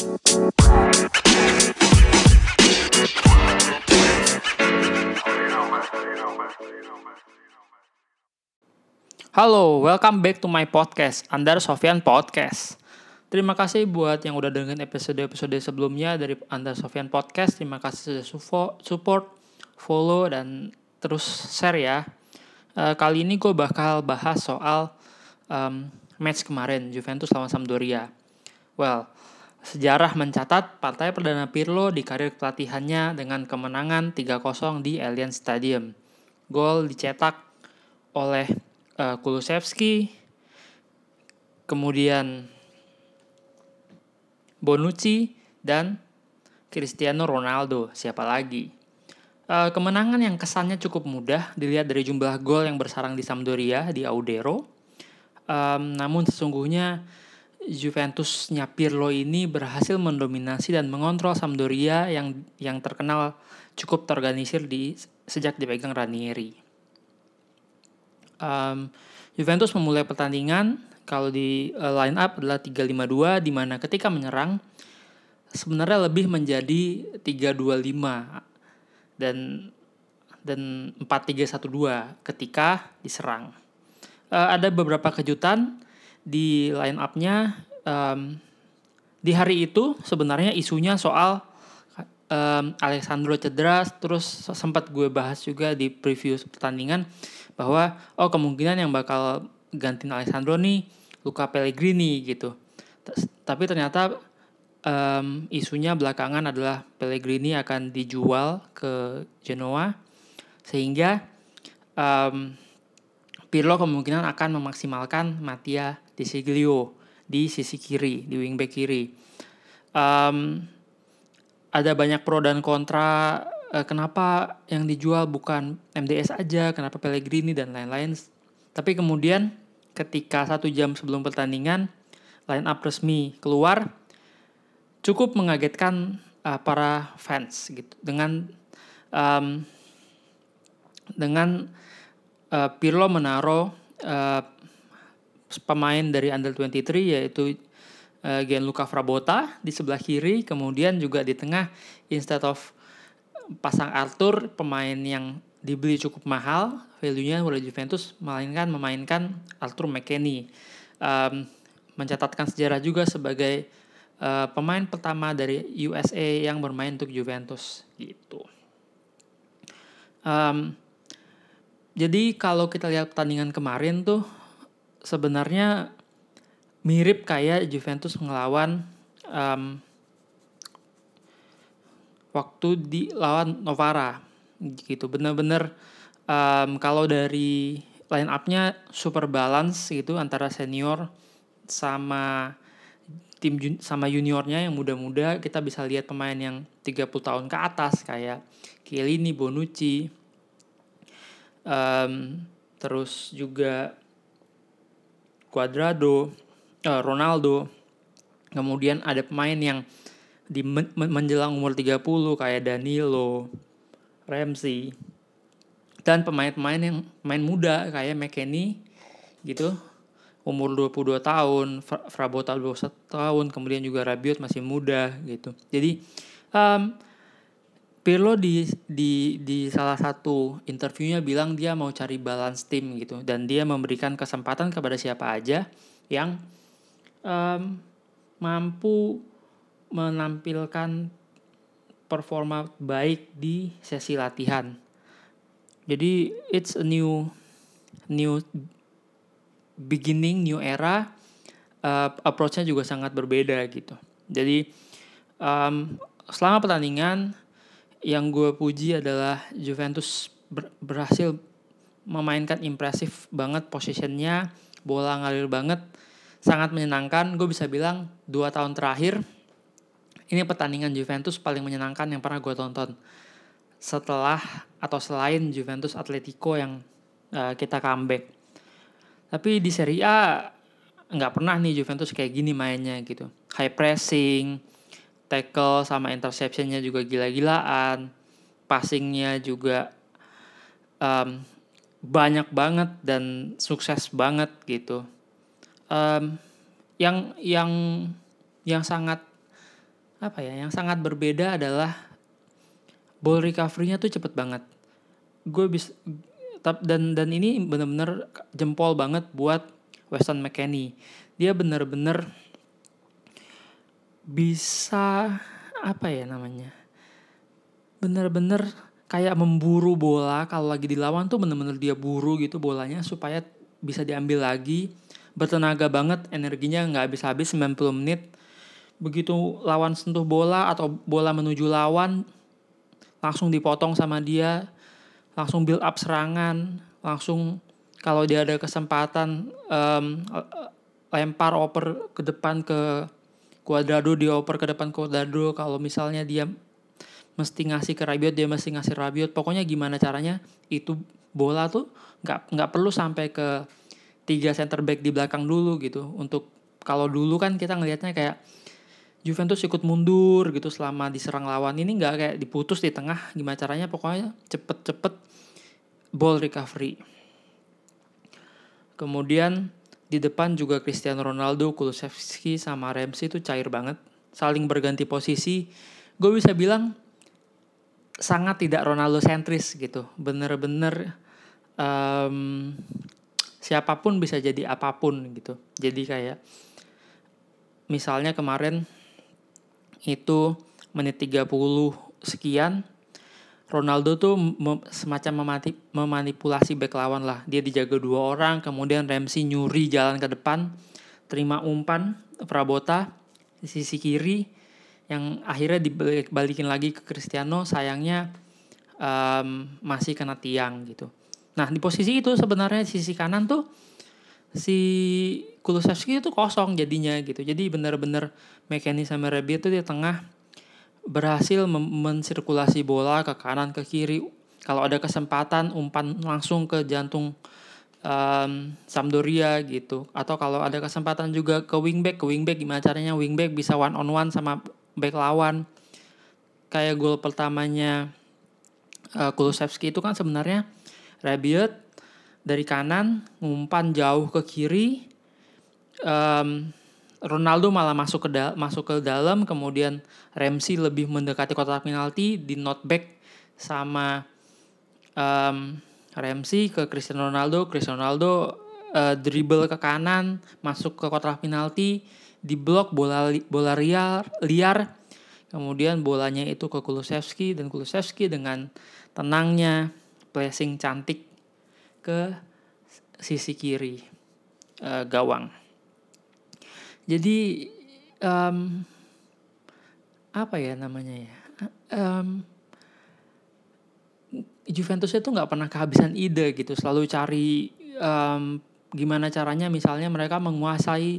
Halo, welcome back to my podcast, Andar Sofian Podcast. Terima kasih buat yang udah dengerin episode-episode sebelumnya dari Andar Sofian Podcast. Terima kasih sudah support, follow, dan terus share ya. Uh, kali ini gue bakal bahas soal um, match kemarin, Juventus lawan Sampdoria. Well, sejarah mencatat partai perdana Pirlo di karir pelatihannya dengan kemenangan 3-0 di Allianz Stadium. Gol dicetak oleh uh, Kulusevski, kemudian Bonucci dan Cristiano Ronaldo. Siapa lagi? Uh, kemenangan yang kesannya cukup mudah dilihat dari jumlah gol yang bersarang di Sampdoria di Audero. Um, namun sesungguhnya Juventusnya Pirlo ini berhasil mendominasi dan mengontrol Sampdoria yang yang terkenal cukup terorganisir di sejak dipegang Ranieri um, Juventus memulai pertandingan kalau di uh, line up adalah 352 di mana ketika menyerang sebenarnya lebih menjadi 325 dan dan 4312 ketika diserang. Uh, ada beberapa kejutan di line up-nya um, di hari itu sebenarnya isunya soal um, Alexandro cedera terus sempat gue bahas juga di preview pertandingan bahwa oh kemungkinan yang bakal gantiin Alessandro nih Luca Pellegrini gitu. Tapi ternyata um, isunya belakangan adalah Pellegrini akan dijual ke Genoa sehingga um, Pirlo kemungkinan akan memaksimalkan Mattia Di Siglio di sisi kiri, di wingback kiri. Um, ada banyak pro dan kontra uh, kenapa yang dijual bukan MDS aja, kenapa Pellegrini dan lain-lain. Tapi kemudian ketika satu jam sebelum pertandingan line up resmi keluar, cukup mengagetkan uh, para fans gitu dengan um, dengan uh, Pirlo menaruh uh, pemain dari under 23 yaitu uh, Gianluca Frabotta di sebelah kiri, kemudian juga di tengah instead of pasang Arthur pemain yang dibeli cukup mahal value-nya oleh Juventus melainkan memainkan Arthur McKennie um, mencatatkan sejarah juga sebagai uh, pemain pertama dari USA yang bermain untuk Juventus gitu. Um, jadi kalau kita lihat pertandingan kemarin tuh sebenarnya mirip kayak Juventus ngelawan um, waktu di lawan Novara gitu. Bener-bener um, kalau dari line upnya super balance gitu antara senior sama tim jun sama juniornya yang muda-muda. Kita bisa lihat pemain yang 30 tahun ke atas kayak Chiellini, Bonucci um, terus juga Cuadrado, uh, Ronaldo. Kemudian ada pemain yang di men menjelang umur 30 kayak Danilo, Ramsey. Dan pemain-pemain yang main muda kayak McKennie gitu. Umur 22 tahun, Frabotta 21 tahun, kemudian juga Rabiot masih muda gitu. Jadi um, Pirlo di di di salah satu interviewnya bilang dia mau cari balance tim gitu dan dia memberikan kesempatan kepada siapa aja yang um, mampu menampilkan performa baik di sesi latihan. Jadi it's a new new beginning, new era. Uh, approach-nya juga sangat berbeda gitu. Jadi um, selama pertandingan yang gue puji adalah Juventus ber berhasil memainkan impresif banget posisinya, bola ngalir banget, sangat menyenangkan. Gue bisa bilang dua tahun terakhir ini pertandingan Juventus paling menyenangkan yang pernah gue tonton setelah atau selain Juventus Atletico yang uh, kita comeback. Tapi di Serie A nggak pernah nih Juventus kayak gini mainnya gitu. High pressing, tackle sama interceptionnya juga gila-gilaan, passingnya juga um, banyak banget dan sukses banget gitu. Um, yang yang yang sangat apa ya yang sangat berbeda adalah ball recovery-nya tuh cepet banget. Gue bisa dan dan ini bener-bener jempol banget buat Weston McKennie. Dia bener-bener bisa apa ya namanya bener-bener kayak memburu bola. Kalau lagi dilawan tuh bener-bener dia buru gitu bolanya supaya bisa diambil lagi. Bertenaga banget energinya nggak habis-habis 90 menit. Begitu lawan sentuh bola atau bola menuju lawan langsung dipotong sama dia langsung build up serangan langsung kalau dia ada kesempatan um, lempar oper ke depan ke Cuadrado dioper ke depan Cuadrado. Kalau misalnya dia mesti ngasih ke Rabiot dia mesti ngasih Rabiot. Pokoknya gimana caranya? Itu bola tuh nggak nggak perlu sampai ke tiga center back di belakang dulu gitu. Untuk kalau dulu kan kita ngelihatnya kayak Juventus ikut mundur gitu selama diserang lawan. Ini nggak kayak diputus di tengah. Gimana caranya? Pokoknya cepet-cepet ball recovery. Kemudian di depan juga Cristiano Ronaldo, Kulusevski sama Ramsey itu cair banget, saling berganti posisi. Gue bisa bilang sangat tidak Ronaldo sentris gitu, bener-bener um, siapa pun bisa jadi apa pun gitu. Jadi kayak misalnya kemarin itu menit 30 sekian Ronaldo tuh semacam memati, memanipulasi back lawan lah. Dia dijaga dua orang, kemudian Ramsey nyuri jalan ke depan, terima umpan Prabota di sisi kiri yang akhirnya dibalikin lagi ke Cristiano. Sayangnya um, masih kena tiang gitu. Nah di posisi itu sebenarnya sisi kanan tuh si Kulusevski itu kosong jadinya gitu. Jadi benar-benar mekanisme Rabiot tuh di tengah berhasil mensirkulasi bola ke kanan ke kiri. Kalau ada kesempatan umpan langsung ke jantung um, Sampdoria gitu. Atau kalau ada kesempatan juga ke wingback, ke wingback gimana caranya wingback bisa one on one sama back lawan. Kayak gol pertamanya uh, Kulusevski itu kan sebenarnya Rabiot dari kanan ngumpan jauh ke kiri. Um, Ronaldo malah masuk ke masuk ke dalam kemudian Ramsey lebih mendekati kotak penalti di not back sama um, Ramsey ke Cristiano Ronaldo. Cristiano Ronaldo uh, dribble ke kanan masuk ke kotak penalti di blok bola bola liar liar. Kemudian bolanya itu ke Kulusevski dan Kulusevski dengan tenangnya placing cantik ke sisi kiri uh, gawang jadi um, apa ya namanya ya? Um, Juventus itu nggak pernah kehabisan ide gitu, selalu cari um, gimana caranya misalnya mereka menguasai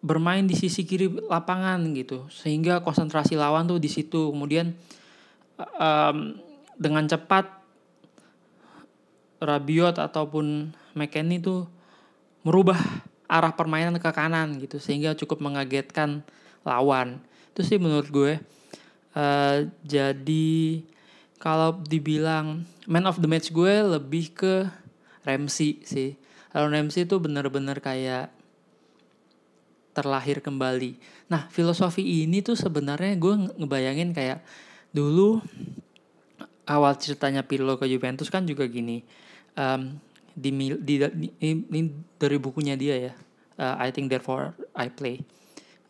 bermain di sisi kiri lapangan gitu, sehingga konsentrasi lawan tuh di situ. Kemudian um, dengan cepat Rabiot ataupun McKennie tuh merubah arah permainan ke kanan gitu sehingga cukup mengagetkan lawan. Itu sih menurut gue. Uh, jadi kalau dibilang man of the match gue lebih ke Ramsey sih. Kalau Ramsey itu benar-benar kayak terlahir kembali. Nah filosofi ini tuh sebenarnya gue ngebayangin kayak dulu awal ceritanya Pirlo ke Juventus kan juga gini. Um, di, di, di ini dari bukunya dia ya uh, I think therefore I play.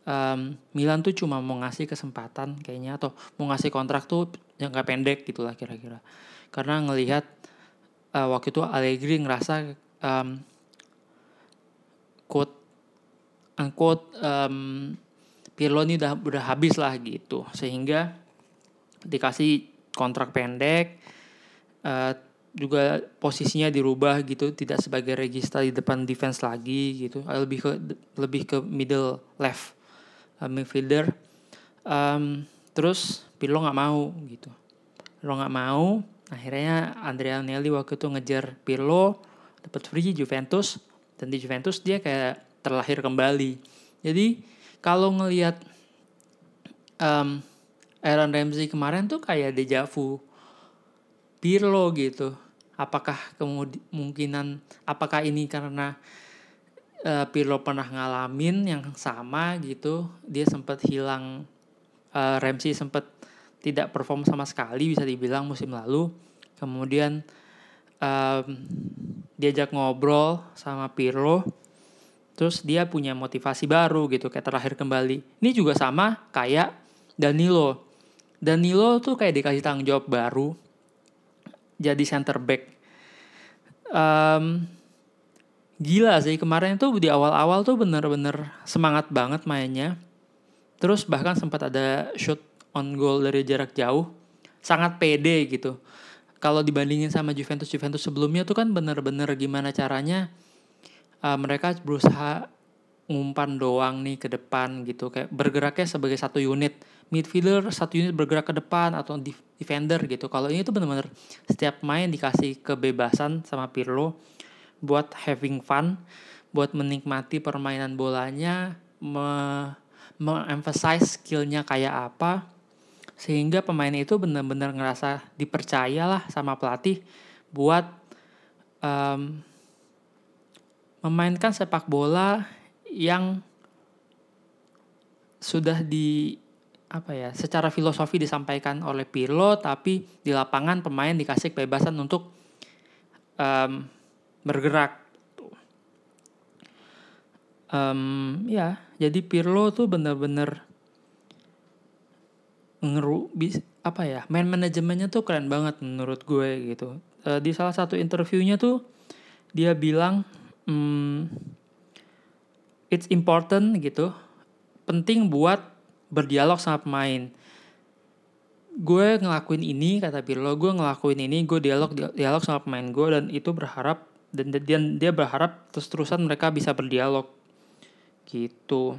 Um, Milan tuh cuma mau ngasih kesempatan kayaknya atau mau ngasih kontrak tuh yang gak pendek gitulah kira-kira. Karena ngelihat uh, waktu itu Allegri ngerasa um, quote unquote um, Pirlo ini udah udah habis lah gitu. Sehingga dikasih kontrak pendek uh, juga posisinya dirubah gitu tidak sebagai regista di depan defense lagi gitu. Lebih ke lebih ke middle left uh, midfielder. Um, terus Pirlo nggak mau gitu. Pirlo nggak mau. Akhirnya Andrea Nelly waktu itu ngejar Pirlo dapat free Juventus. Dan di Juventus dia kayak terlahir kembali. Jadi kalau ngelihat um, Aaron Ramsey kemarin tuh kayak deja vu. Pirlo gitu apakah kemungkinan apakah ini karena uh, Pirlo pernah ngalamin yang sama gitu dia sempat hilang uh, Ramsey sempat tidak perform sama sekali bisa dibilang musim lalu. Kemudian um, diajak ngobrol sama Pirlo. Terus dia punya motivasi baru gitu kayak terakhir kembali. Ini juga sama kayak Danilo. Danilo tuh kayak dikasih tanggung jawab baru jadi center back. Um, gila sih kemarin tuh di awal-awal tuh bener-bener semangat banget mainnya. Terus bahkan sempat ada shoot on goal dari jarak jauh. Sangat pede gitu. Kalau dibandingin sama Juventus Juventus sebelumnya tuh kan bener-bener gimana caranya uh, mereka berusaha ngumpan doang nih ke depan gitu kayak bergeraknya sebagai satu unit midfielder satu unit bergerak ke depan atau defender gitu. Kalau ini tuh bener-bener setiap main dikasih kebebasan sama Pirlo buat having fun buat menikmati permainan bolanya me, me-emphasize skillnya kayak apa sehingga pemain itu benar-benar ngerasa dipercaya lah sama pelatih buat um, memainkan sepak bola yang sudah di apa ya secara filosofi disampaikan oleh Pirlo tapi di lapangan pemain dikasih kebebasan untuk um, bergerak. Um, ya jadi Pirlo tuh bener-bener ngeru bis apa ya main manajemennya tuh keren banget menurut gue gitu. Uh, di salah satu interviewnya tuh dia bilang hmm, it's important gitu. Penting buat berdialog sama pemain. Gue ngelakuin ini kata Pirlo gue ngelakuin ini gue dialog dialog sama pemain gue dan itu berharap dan dia, dia berharap terus terusan mereka bisa berdialog. Gitu.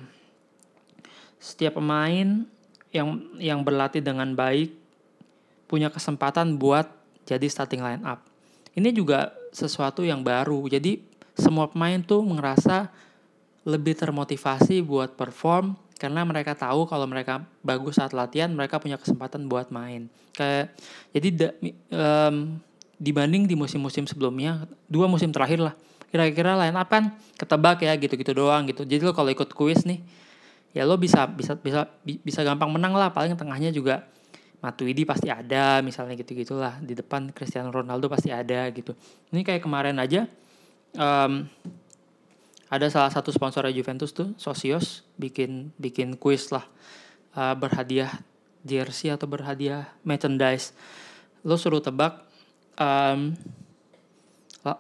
Setiap pemain yang yang berlatih dengan baik punya kesempatan buat jadi starting line up. Ini juga sesuatu yang baru jadi semua pemain tuh ngerasa lebih termotivasi buat perform karena mereka tahu kalau mereka bagus saat latihan mereka punya kesempatan buat main. Kayak jadi da, um, dibanding di musim-musim sebelumnya dua musim terakhir lah. Kira-kira line up kan? Ketebak ya gitu-gitu doang gitu. Jadi lo kalau ikut kuis nih ya lo bisa bisa bisa bisa gampang menang lah. Paling tengahnya juga Matuidi pasti ada misalnya gitu gitulah di depan Cristiano Ronaldo pasti ada gitu. Ini kayak kemarin aja um, ada salah satu sponsor Juventus tuh Socios bikin bikin kuis lah uh, berhadiah jersey atau berhadiah merchandise. Lo suruh tebak um,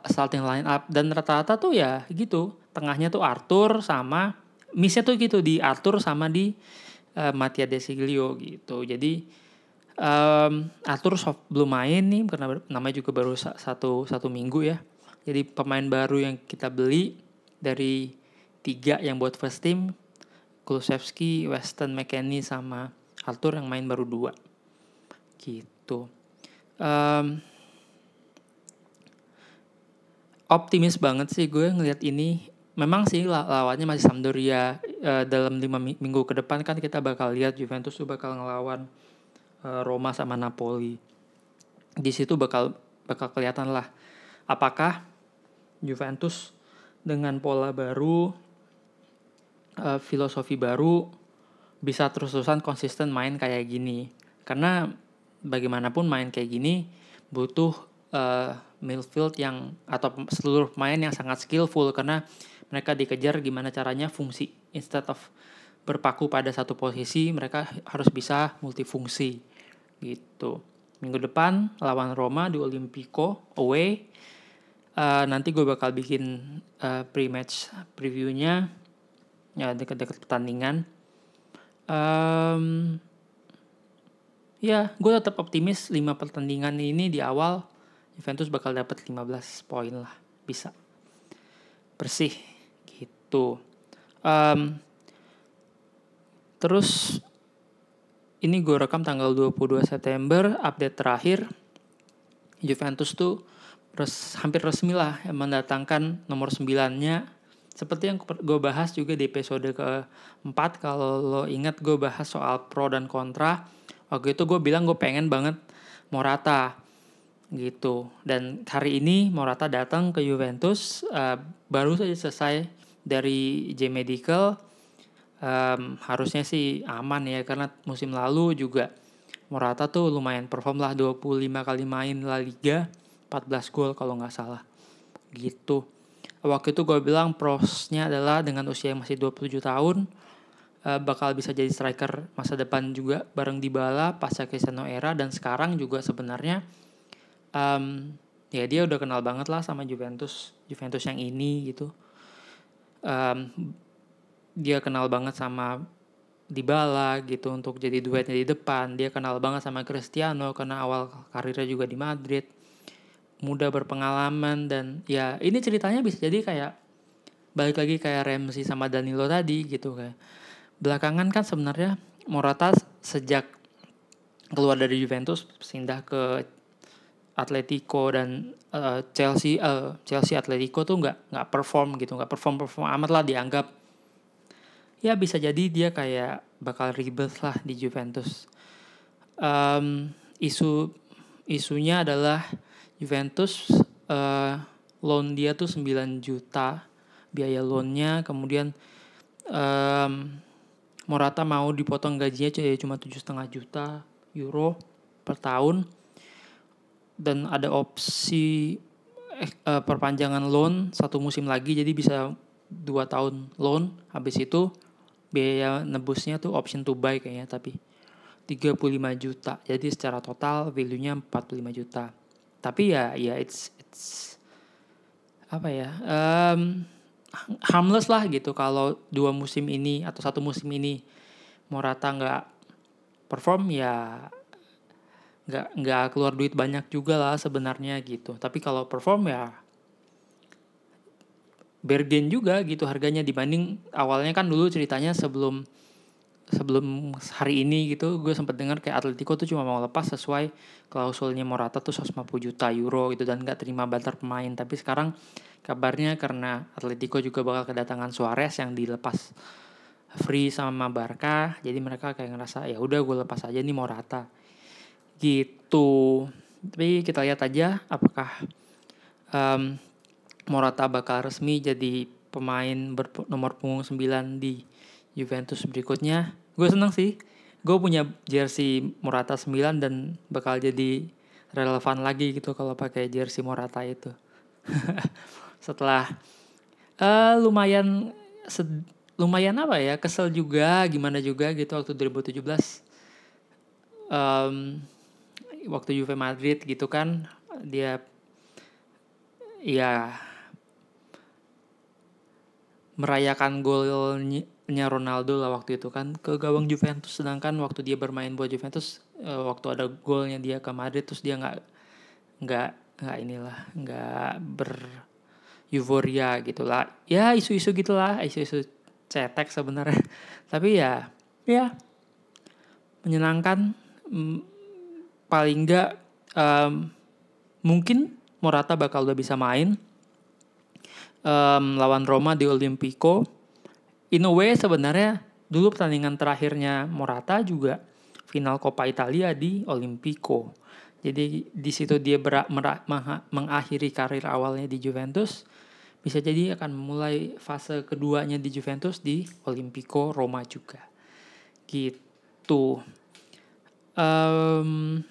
starting line up dan rata-rata tuh ya gitu. Tengahnya tuh Arthur sama missnya tuh gitu di Arthur sama di uh, Mattia Desiglio gitu. Jadi um, Arthur soft belum main nih karena namanya juga baru satu satu minggu ya. Jadi pemain baru yang kita beli dari tiga yang buat first team, Kulusevski, Weston McKennie sama Arthur yang main baru dua. Gitu. Um, optimis banget sih gue ngelihat ini. Memang sih lawannya masih Sampdoria uh, dalam lima minggu ke depan kan kita bakal lihat Juventus tuh bakal ngelawan uh, Roma sama Napoli. Di situ bakal bakal kelihatan lah apakah Juventus dengan pola baru, uh, filosofi baru bisa terus-terusan konsisten main kayak gini. Karena bagaimanapun main kayak gini butuh uh, midfield yang atau seluruh pemain yang sangat skillful karena mereka dikejar gimana caranya fungsi instead of berpaku pada satu posisi mereka harus bisa multifungsi gitu. Minggu depan lawan Roma di Olimpico away Uh, nanti gue bakal bikin uh, pre-match previewnya ya dekat-dekat pertandingan. Um, ya, gue tetap optimis 5 pertandingan ini di awal Juventus bakal dapat 15 poin lah, bisa. Bersih gitu. Um, terus ini gue rekam tanggal 22 September, update terakhir Juventus tuh res, hampir resmi lah mendatangkan nomor 9-nya seperti yang gue bahas juga di episode keempat kalau lo ingat gue bahas soal pro dan kontra waktu itu gue bilang gue pengen banget Morata gitu. Dan hari ini Morata datang ke Juventus uh, baru saja selesai dari J Medical. Um, harusnya sih aman ya karena musim lalu juga Morata tuh lumayan perform lah 25 kali main La Liga 14 gol kalau nggak salah gitu waktu itu gue bilang prosnya adalah dengan usia yang masih 27 tahun uh, bakal bisa jadi striker masa depan juga bareng Dybala pasca Cristiano era dan sekarang juga sebenarnya um, ya dia udah kenal banget lah sama Juventus Juventus yang ini gitu um, dia kenal banget sama Dybala gitu untuk jadi duetnya di depan. Dia kenal banget sama Cristiano karena awal karirnya juga di Madrid. Muda berpengalaman dan ya ini ceritanya bisa jadi kayak balik lagi kayak Ramsey sama Danilo tadi gitu kayak. Belakangan kan sebenarnya Morata sejak keluar dari Juventus pindah ke Atletico dan uh, Chelsea uh, Chelsea Atletico tuh nggak nggak perform gitu nggak perform perform amat lah dianggap ya bisa jadi dia kayak bakal ribet lah di Juventus. Um, isu isunya adalah Juventus uh, loan dia tuh 9 juta biaya loannya kemudian um, Morata mau dipotong gajinya cuma tujuh setengah juta euro per tahun dan ada opsi eh, uh, perpanjangan loan satu musim lagi jadi bisa dua tahun loan habis itu biaya nebusnya tuh option to buy kayaknya tapi 35 juta. Jadi secara total value-nya 45 juta. Tapi ya ya it's it's apa ya? Um, harmless lah gitu kalau dua musim ini atau satu musim ini Morata nggak perform ya nggak nggak keluar duit banyak juga lah sebenarnya gitu. Tapi kalau perform ya bergen juga gitu harganya dibanding awalnya kan dulu ceritanya sebelum sebelum hari ini gitu gue sempat dengar kayak Atletico tuh cuma mau lepas sesuai klausulnya Morata tuh 150 juta euro gitu dan gak terima banter pemain. Tapi sekarang kabarnya karena Atletico juga bakal kedatangan Suarez yang dilepas free sama Barca jadi mereka kayak ngerasa ya udah gue lepas aja nih Morata. Gitu. Tapi kita lihat aja apakah um, Morata bakal resmi jadi pemain nomor punggung 9 di Juventus berikutnya. Gue seneng sih. Gue punya jersey Morata 9 dan bakal jadi relevan lagi gitu kalau pakai jersey Morata itu. Setelah uh, lumayan lumayan apa ya kesel juga gimana juga gitu waktu 2017 um, waktu Juve Madrid gitu kan dia ya merayakan golnya Ronaldo lah waktu itu kan ke gawang Juventus. Sedangkan waktu dia bermain buat Juventus uh, waktu ada golnya dia ke Madrid terus dia nggak nggak nggak inilah nggak ber euforia gitulah. Ya isu-isu gitulah isu-isu cetek sebenarnya. Tapi ya ya menyenangkan. Paling nggak um, mungkin Morata bakal udah bisa main. Um, lawan Roma di Olimpico. In a way sebenarnya dulu pertandingan terakhirnya Morata juga final Coppa Italia di Olimpico. Jadi di situ dia berak, merak, mengakhiri karir awalnya di Juventus. Bisa jadi akan mulai fase keduanya di Juventus di Olimpico Roma juga. Gitu. Um,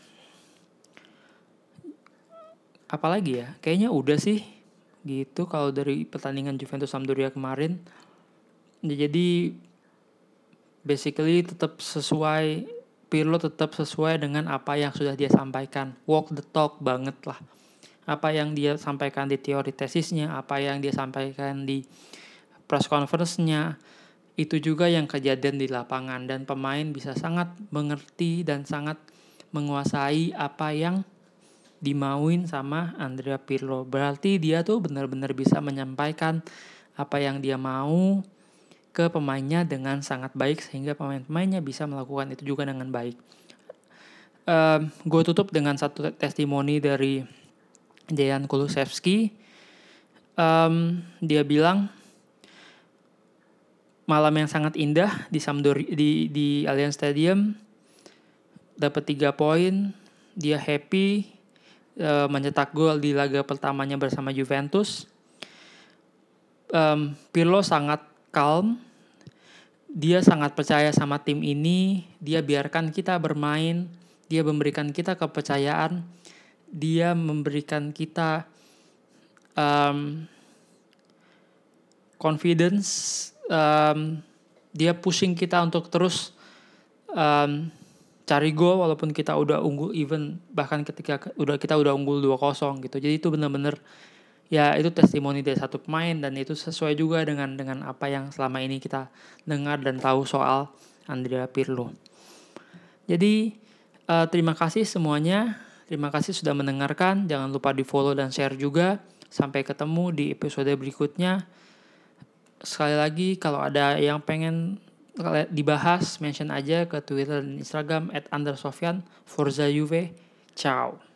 apalagi ya? Kayaknya udah sih gitu kalau dari pertandingan Juventus Sampdoria kemarin jadi basically tetap sesuai Pirlo tetap sesuai dengan apa yang sudah dia sampaikan. Walk the talk banget lah. Apa yang dia sampaikan di teori tesisnya apa yang dia sampaikan di press conference-nya itu juga yang kejadian di lapangan. Dan pemain bisa sangat mengerti dan sangat menguasai apa yang dimauin sama Andrea Pirlo. Berarti dia tuh benar-benar bisa menyampaikan apa yang dia mau ke pemainnya dengan sangat baik sehingga pemain-pemainnya bisa melakukan itu juga dengan baik. Um, gue tutup dengan satu testimoni dari Dejan Kulusevski. Um, dia bilang malam yang sangat indah di Sampdoria di di Allianz Stadium dapat tiga poin dia happy uh, mencetak gol di laga pertamanya bersama Juventus. Um, Pirlo sangat calm. Dia sangat percaya sama tim ini, dia biarkan kita bermain, dia memberikan kita kepercayaan, dia memberikan kita um, confidence, um, dia pushing kita untuk terus um, cari gol walaupun kita udah unggul even bahkan ketika udah kita udah unggul 2-0 gitu. Jadi itu benar-benar ya itu testimoni dari satu pemain dan itu sesuai juga dengan dengan apa yang selama ini kita dengar dan tahu soal Andrea Pirlo. Jadi uh, terima kasih semuanya. Terima kasih sudah mendengarkan. Jangan lupa di follow dan share juga. Sampai ketemu di episode berikutnya. Sekali lagi kalau ada yang pengen dibahas mention aja ke Twitter dan Instagram at Forza. Ciao.